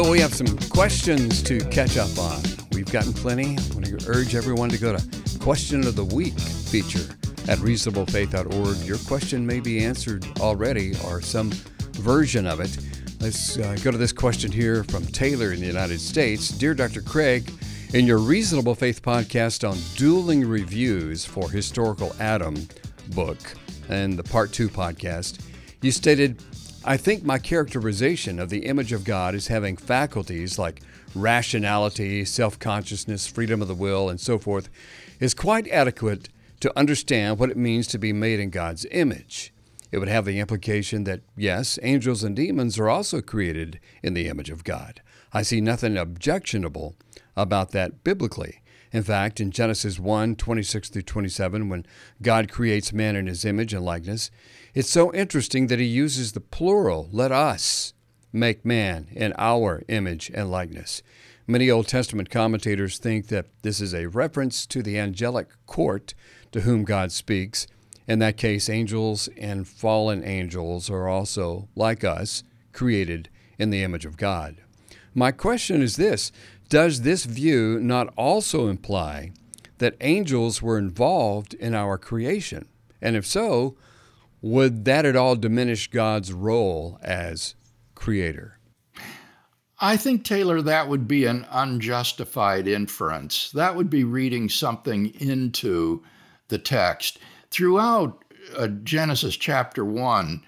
Bill, we have some questions to catch up on. We've gotten plenty. I want to urge everyone to go to Question of the Week feature at reasonablefaith.org. Your question may be answered already or some version of it. Let's uh, go to this question here from Taylor in the United States. Dear Dr. Craig, in your Reasonable Faith podcast on dueling reviews for Historical Adam book and the Part 2 podcast, you stated, I think my characterization of the image of God as having faculties like rationality, self consciousness, freedom of the will, and so forth is quite adequate to understand what it means to be made in God's image. It would have the implication that, yes, angels and demons are also created in the image of God. I see nothing objectionable about that biblically. In fact, in Genesis 1 26 through 27, when God creates man in his image and likeness, it's so interesting that he uses the plural, let us make man in our image and likeness. Many Old Testament commentators think that this is a reference to the angelic court to whom God speaks in that case, angels and fallen angels are also, like us, created in the image of God. My question is this Does this view not also imply that angels were involved in our creation? And if so, would that at all diminish God's role as creator? I think, Taylor, that would be an unjustified inference. That would be reading something into the text throughout uh, Genesis chapter 1,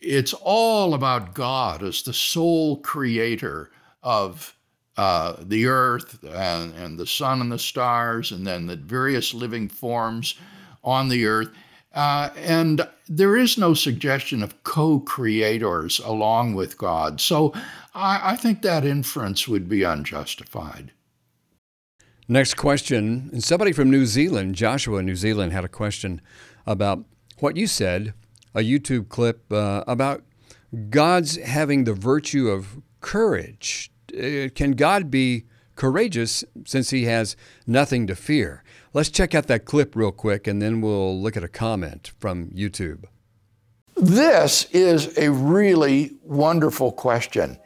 it's all about God as the sole creator of uh, the earth and, and, the sun and the stars, and then the various living forms on the earth. Uh, and there is no suggestion of co creators along with God. So I, I think that inference would be unjustified. Next question. And somebody from New Zealand, Joshua, New Zealand, had a question about what you said, a YouTube clip uh, about God's having the virtue of courage. Uh, can God be courageous since he has nothing to fear? Let's check out that clip real quick and then we'll look at a comment from YouTube. This is a really wonderful question.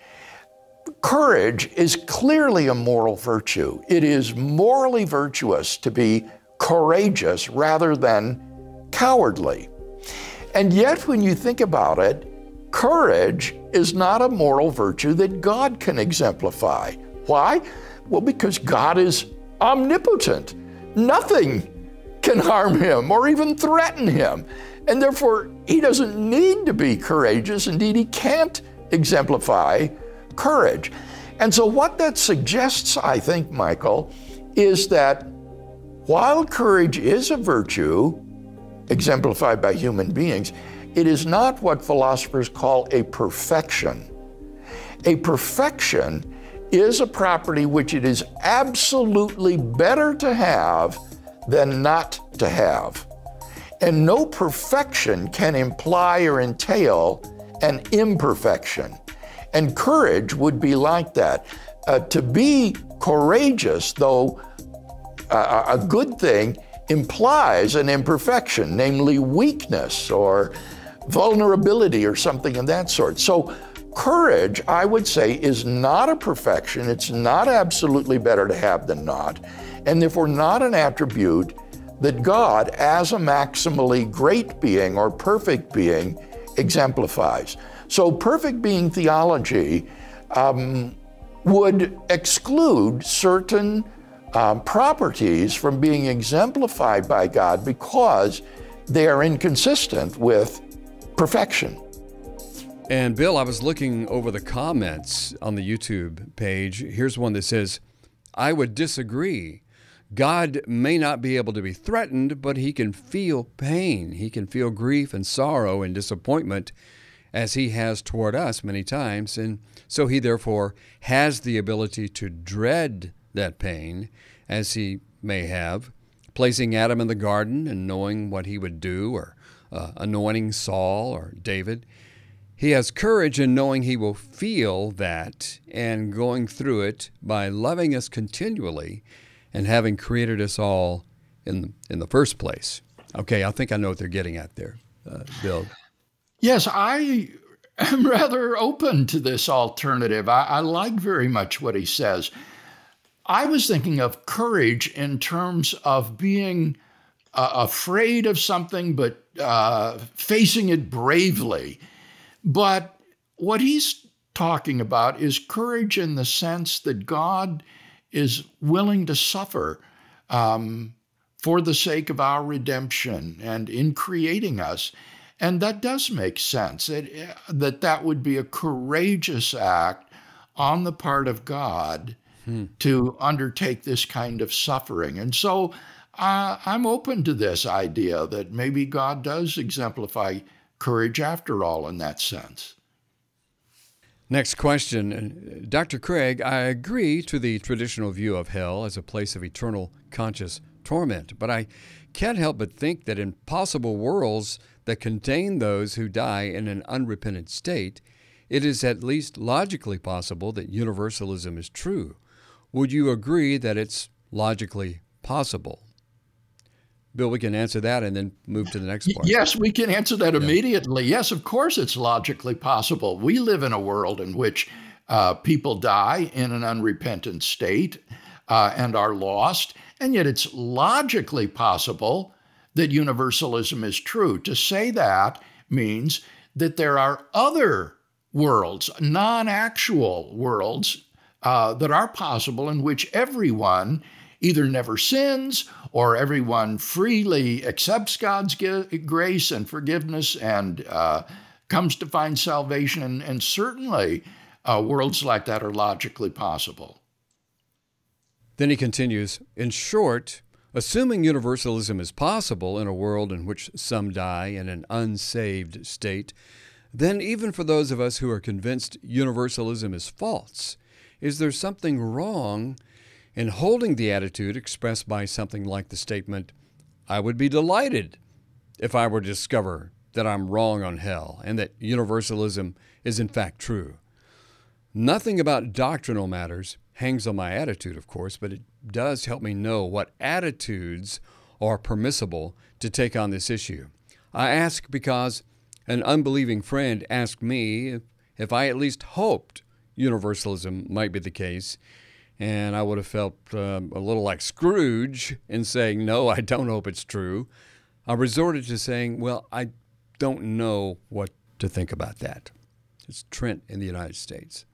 Courage is clearly a moral virtue. It is morally virtuous to be courageous rather than cowardly. And yet, when you think about it, courage is not a moral virtue that God can exemplify. Why? Well, because God is omnipotent. Nothing can harm him or even threaten him. And therefore, he doesn't need to be courageous. Indeed, he can't exemplify courage. And so, what that suggests, I think, Michael, is that while courage is a virtue, exemplified by human beings, it is not what philosophers call a perfection. A perfection is a property which it is absolutely better to have than not to have. And no perfection can imply or entail an imperfection. And courage would be like that. Uh, to be courageous, though a good thing, implies an imperfection, namely weakness or vulnerability or something of that sort. So, courage, I would say, is not a perfection. It's not absolutely better to have than not, and therefore not an attribute that God, as a maximally great being or perfect being, exemplifies. So, perfect being theology um, would exclude certain um, properties from being exemplified by God because they are inconsistent with perfection. And Bill, I was looking over the comments on the YouTube page. Here's one that says, I would disagree. God may not be able to be threatened, but he can feel pain. He can feel grief and sorrow and disappointment as he has toward us many times. And so he therefore has the ability to dread that pain, as he may have, placing Adam in the garden and knowing what he would do, or uh, anointing Saul or David. He has courage in knowing he will feel that and going through it by loving us continually and having created us all in, in the first place. Okay, I think I know what they're getting at there, uh, Bill. Yes, I I'm rather open to this alternative. I, I like very much what he says. I was thinking of courage in terms of being uh, afraid of something, but uh, facing it bravely. But what he's talking about is courage in the sense that God is willing to suffer um, for the sake of our redemption and in creating us. And that does make sense it, that that would be a courageous act on the part of God hmm. to undertake this kind of suffering. And so uh, I'm open to this idea that maybe God does exemplify courage after all in that sense. Next question. Dr. Craig, I agree to the traditional view of hell as a place of eternal conscious torment, but I can't help but think that in possible worlds that contain those who die in an unrepentant state, it is at least logically possible that universalism is true. Would you agree that it's logically possible? Bill, we can answer that and then move to the next part. Yes, we can answer that yeah. immediately. Yes, of course, it's logically possible. We live in a world in which uh, people die in an unrepentant state uh, and are lost, and yet it's logically possible that universalism is true. To say that means that there are other worlds, non actual worlds, uh, that are possible in which everyone either never sins or everyone freely accepts God's grace and forgiveness and uh, comes to find salvation. And, and certainly, uh, worlds like that are logically possible. Then he continues In short, assuming universalism is possible in a world in which some die in an unsaved state, then even for those of us who are convinced universalism is false, is there something wrong in holding the attitude expressed by something like the statement, I would be delighted if I were to discover that I'm wrong on hell and that universalism is in fact true. Nothing about doctrinal matters hangs on my attitude, of course, but it does help me know what attitudes are permissible to take on this issue. I ask because an unbelieving friend asked me if I at least hoped universalism might be the case, and I would have felt um, a little like Scrooge in saying, No, I don't hope it's true. I resorted to saying, Well, I don't know what to think about that. It's Trent in the United States.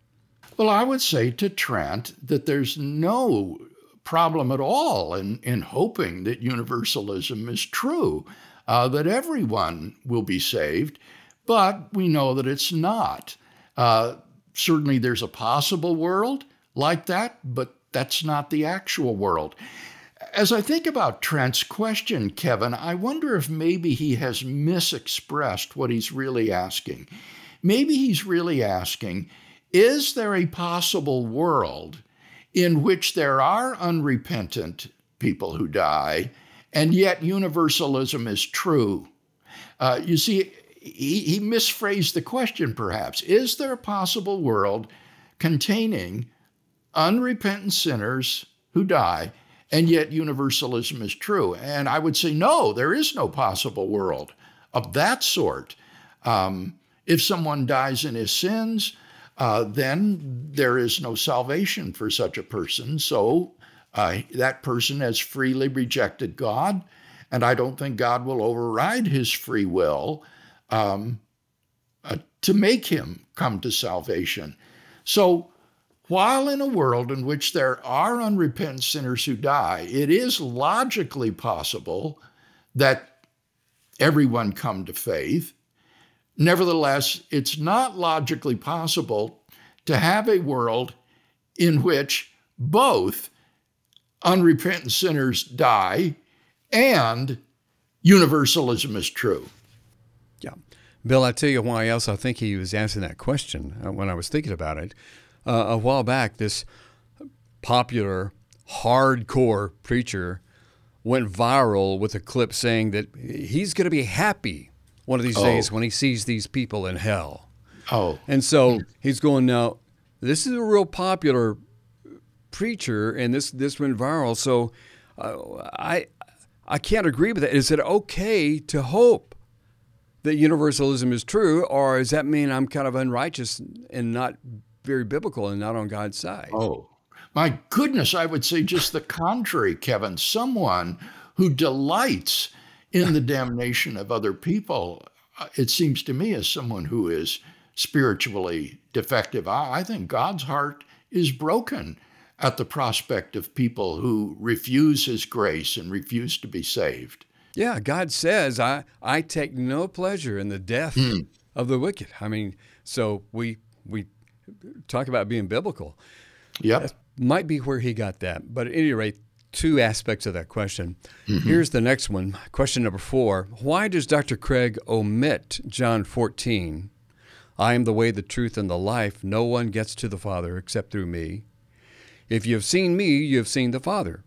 Well, I would say to Trent that there's no problem at all in, in hoping that universalism is true, uh, that everyone will be saved, but we know that it's not. Uh, certainly, there's a possible world like that, but that's not the actual world. As I think about Trent's question, Kevin, I wonder if maybe he has misexpressed what he's really asking. Maybe he's really asking Is there a possible world in which there are unrepentant people who die, and yet universalism is true? Uh, you see, he, he misphrased the question perhaps. Is there a possible world containing unrepentant sinners who die, and yet universalism is true. And I would say, no, there is no possible world of that sort. Um, if someone dies in his sins, uh, then there is no salvation for such a person. So uh, that person has freely rejected God, and I don't think God will override his free will um, uh, to make him come to salvation. So while in a world in which there are unrepentant sinners who die, it is logically possible that everyone come to faith. Nevertheless, it's not logically possible to have a world in which both unrepentant sinners die and universalism is true. Yeah. Bill, I tell you why else I think he was asking that question uh, when I was thinking about it uh, a while back, this popular hardcore preacher went viral with a clip saying that he's going to be happy one of these oh. days when he sees these people in hell. Oh. And so he's going, now, this is a real popular preacher, and this, this went viral. So uh, I, I can't agree with that. Is it okay to hope that universalism is true, or does that mean I'm kind of unrighteous and not very biblical and not on God's side? Oh, my goodness, I would say just the contrary, Kevin. Someone who delights in the damnation of other people, uh, it seems to me, as someone who is spiritually defective. I, I think God's heart is broken at the prospect of people who refuse his grace and refuse to be saved. Yeah, God says, I, I take no pleasure in the death mm. of the wicked. I mean, so we we talk about being biblical. Yeah. That might be where he got that. But at any rate, two aspects of that question. Mm-hmm. Here's the next one. Question number four. Why does Dr. Craig omit John 14? I am the way, the truth, and the life. No one gets to the Father except through me. If you have seen me, you have seen the Father.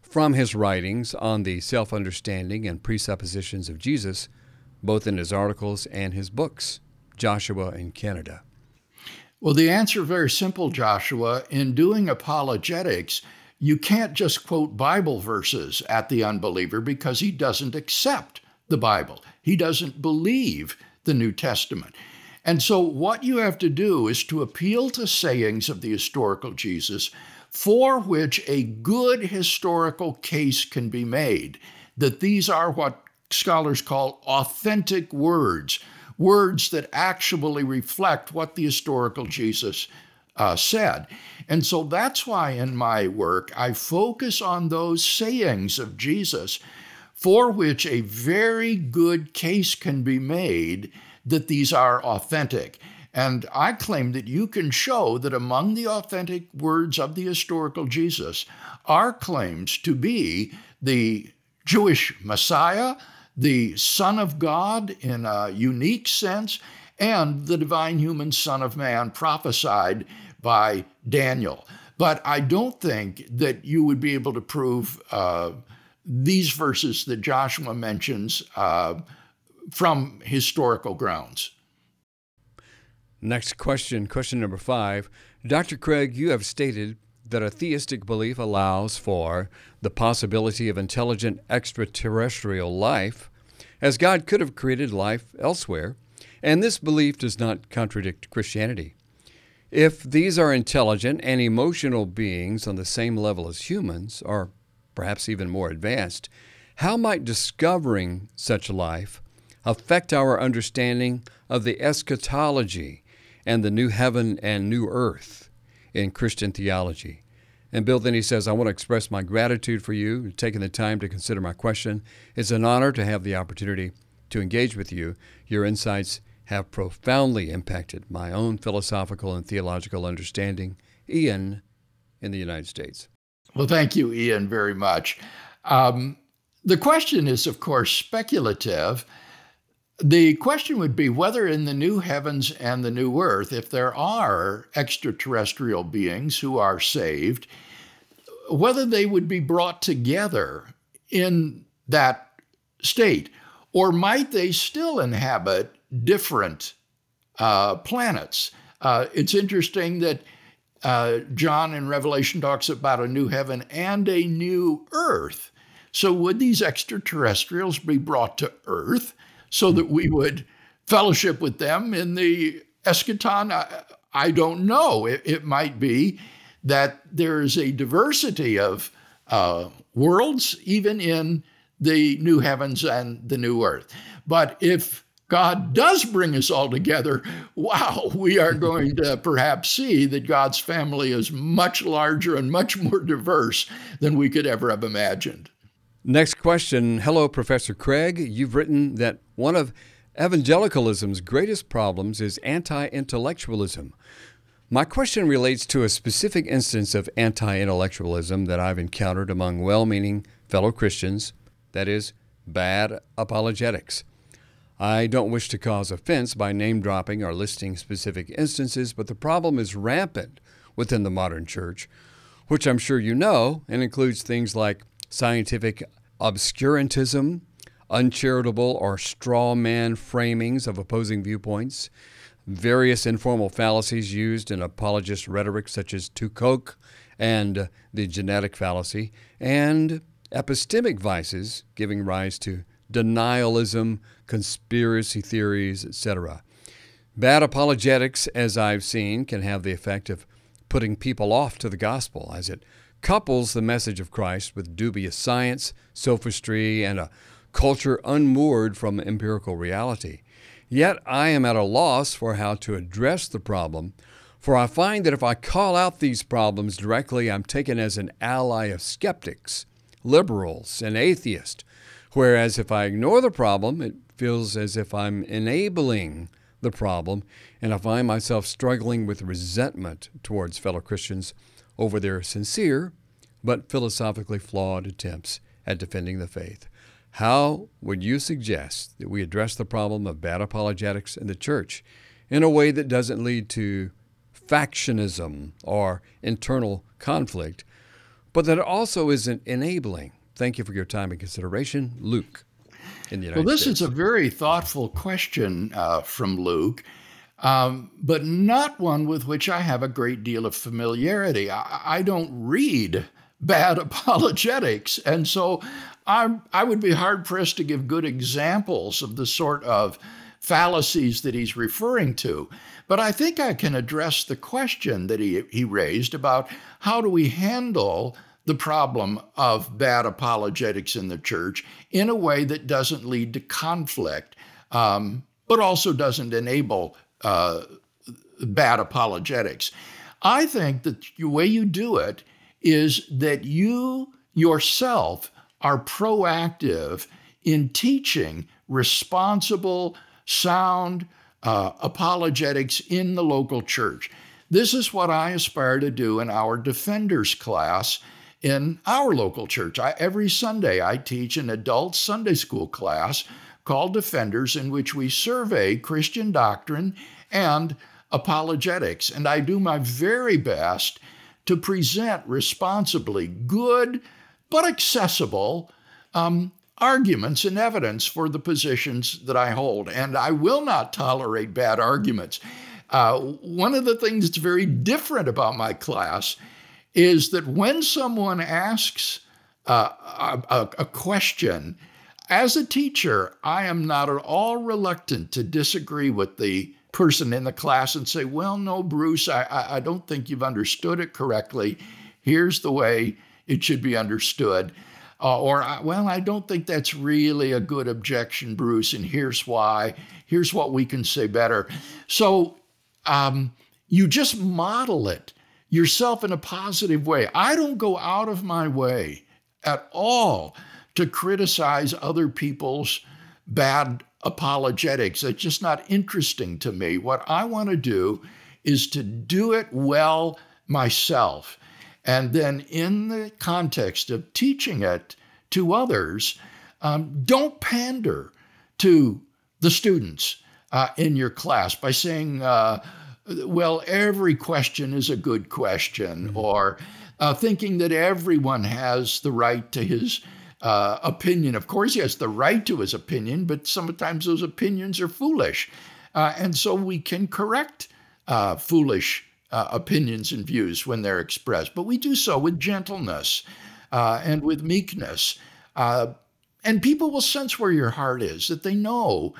From his writings on the self understanding and presuppositions of Jesus, both in his articles and his books, Joshua and Canada. Well, the answer is very simple, Joshua. In doing apologetics, you can't just quote Bible verses at the unbeliever because he doesn't accept the Bible. He doesn't believe the New Testament. And so, what you have to do is to appeal to sayings of the historical Jesus for which a good historical case can be made, that these are what scholars call authentic words, words that actually reflect what the historical Jesus uh, said. And so that's why in my work I focus on those sayings of Jesus for which a very good case can be made that these are authentic. And I claim that you can show that among the authentic words of the historical Jesus are claims to be the Jewish Messiah, the Son of God in a unique sense, and the divine human Son of Man prophesied by Daniel. But I don't think that you would be able to prove uh, these verses that Joshua mentions. Uh, from historical grounds. Next question, question number five. Dr. Craig, you have stated that a theistic belief allows for the possibility of intelligent extraterrestrial life, as God could have created life elsewhere, and this belief does not contradict Christianity. If these are intelligent and emotional beings on the same level as humans, or perhaps even more advanced, how might discovering such life affect our understanding of the eschatology and the new heaven and new earth in Christian theology. And Bill then he says, I want to express my gratitude for you taking the time to consider my question. It's an honor to have the opportunity to engage with you. Your insights have profoundly impacted my own philosophical and theological understanding. Ian in the United States. Well, thank you, Ian, very much. Um, the question is, of course, speculative. The question would be whether in the new heavens and the new earth, if there are extraterrestrial beings who are saved, whether they would be brought together in that state, or might they still inhabit different uh, planets? Uh, it's interesting that uh, John in Revelation talks about a new heaven and a new earth. So, would these extraterrestrials be brought to earth? So that we would fellowship with them in the eschaton? I, I don't know. It, it, might be that there's a diversity of uh, worlds, even in the new heavens and the new earth. But if God does bring us all together, wow, we are going to perhaps see that God's family is much larger and much more diverse than we could ever have imagined. Next question. Hello, Professor Craig. You've written that one of evangelicalism's greatest problems is anti intellectualism. My question relates to a specific instance of anti intellectualism that I've encountered among well meaning fellow Christians that is, bad apologetics. I don't wish to cause offense by name dropping or listing specific instances, but the problem is rampant within the modern church, which I'm sure you know, and includes things like scientific obscurantism, uncharitable or straw man framings of opposing viewpoints, various informal fallacies used in apologist rhetoric such as tu quoque and the genetic fallacy, and epistemic vices giving rise to denialism, conspiracy theories, etc. Bad apologetics, as I've seen, can have the effect of putting people off to the gospel as it couples the message of Christ with dubious science, sophistry, and a culture unmoored from empirical reality. Yet I am at a loss for how to address the problem, for I find that if I call out these problems directly, I'm taken as an ally of skeptics, liberals, and atheists, whereas if I ignore the problem, it feels as if I'm enabling the problem, and I find myself struggling with resentment towards fellow Christians over their sincere but philosophically flawed attempts at defending the faith. How would you suggest that we address the problem of bad apologetics in the church in a way that doesn't lead to factionism or internal conflict, but that also isn't enabling? Thank you for your time and consideration. Luke. In the United well, this States. is a very thoughtful question uh, from Luke um, but not one with which I have a great deal of familiarity. I, I don't read bad apologetics. And so i I would be hard pressed to give good examples of the sort of fallacies that he's referring to. But I think I can address the question that he, he raised about how do we handle the problem of bad apologetics in the church in a way that doesn't lead to conflict, um, but also doesn't enable uh, bad apologetics. I think that the way you do it is that you yourself are proactive in teaching responsible, sound uh, apologetics in the local church. This is what I aspire to do in our defenders class in our local church. I, every Sunday, I teach an adult Sunday school class called Defenders, in which we survey Christian doctrine and apologetics. And I do my very best to present responsibly good but accessible um, arguments and evidence for the positions that I hold. And I will not tolerate bad arguments. Uh, one of the things that's very different about my class is that when someone asks uh, a, a question, as a teacher, I am not at all reluctant to disagree with the person in the class and say, Well, no, Bruce, I, I, don't think you've understood it correctly. Here's the way it should be understood. Uh, or, well, I don't think that's really a good objection, Bruce, and here's why. Here's what we can say better. So um, you just model it yourself in a positive way. I don't go out of my way at all to criticize other people's bad apologetics. It's just not interesting to me. What I want to do is to do it well myself. And then, in the context of teaching it to others, um, don't pander to the students uh, in your class by saying, uh, well, every question is a good question, mm-hmm. or uh, thinking that everyone has the right to his uh, opinion. Of course, he has the right to his opinion, but sometimes those opinions are foolish. Uh, and so we can correct uh, foolish uh, opinions and views when they're expressed, but we do so with gentleness uh, and with meekness. And people will sense where your heart is, that they know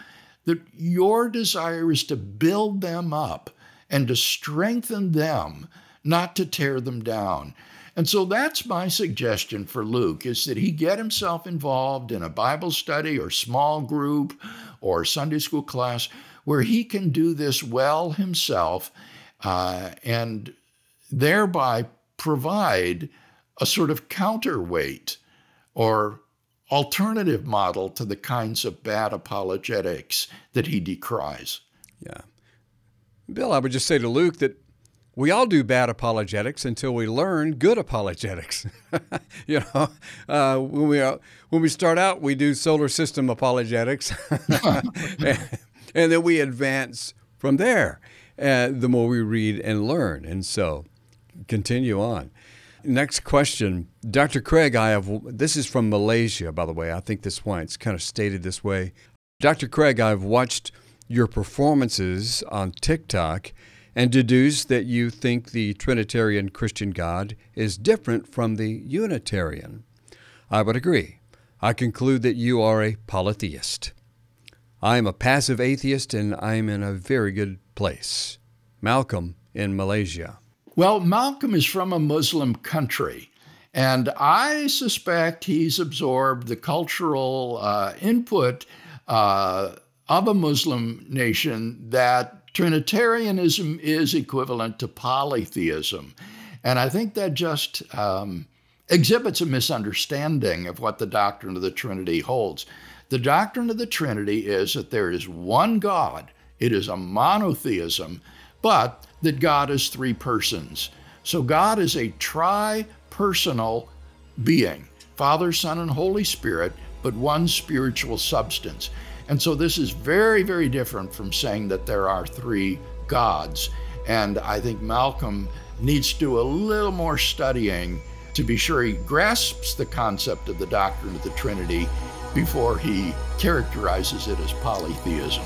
that your desire is to build them up and to strengthen them, not to tear them down. And so that's my suggestion for Luke is that he get himself involved in a Bible study or small group or Sunday school class where he can do this well himself uh, and thereby provide a sort of counterweight or alternative model to the kinds of bad apologetics that he decries. Yeah. Bill, I would just say to Luke that we all do bad apologetics until we learn good apologetics. you know, uh, when we uh, when we start out, we do solar system apologetics, and, and, then we advance from there. Uh, the more we read and learn, and so continue on. Next question, Dr. Craig. I have this is from Malaysia, by the way. I think this why it's kind of stated this way. Dr. Craig, I've watched your performances on TikTok and deduce that you think the Trinitarian Christian God is different from the Unitarian. I would agree. I conclude that you are a polytheist. I'm a passive atheist and I'm in a very good place. Malcolm in Malaysia. Well, Malcolm is from a Muslim country. And I suspect he's absorbed the cultural uh, input uh, of a Muslim nation that Trinitarianism is equivalent to polytheism. And I think that just um, exhibits a misunderstanding of what the doctrine of the Trinity holds. The doctrine of the Trinity is that there is one God, it is a monotheism, but that God is three persons. So God is a tri personal being Father, Son, and Holy Spirit, but one spiritual substance. And so this is very, very different from saying that there are three gods. And I think Malcolm needs to do a little more studying to be sure he grasps the concept of the doctrine of the Trinity before he characterizes it as polytheism.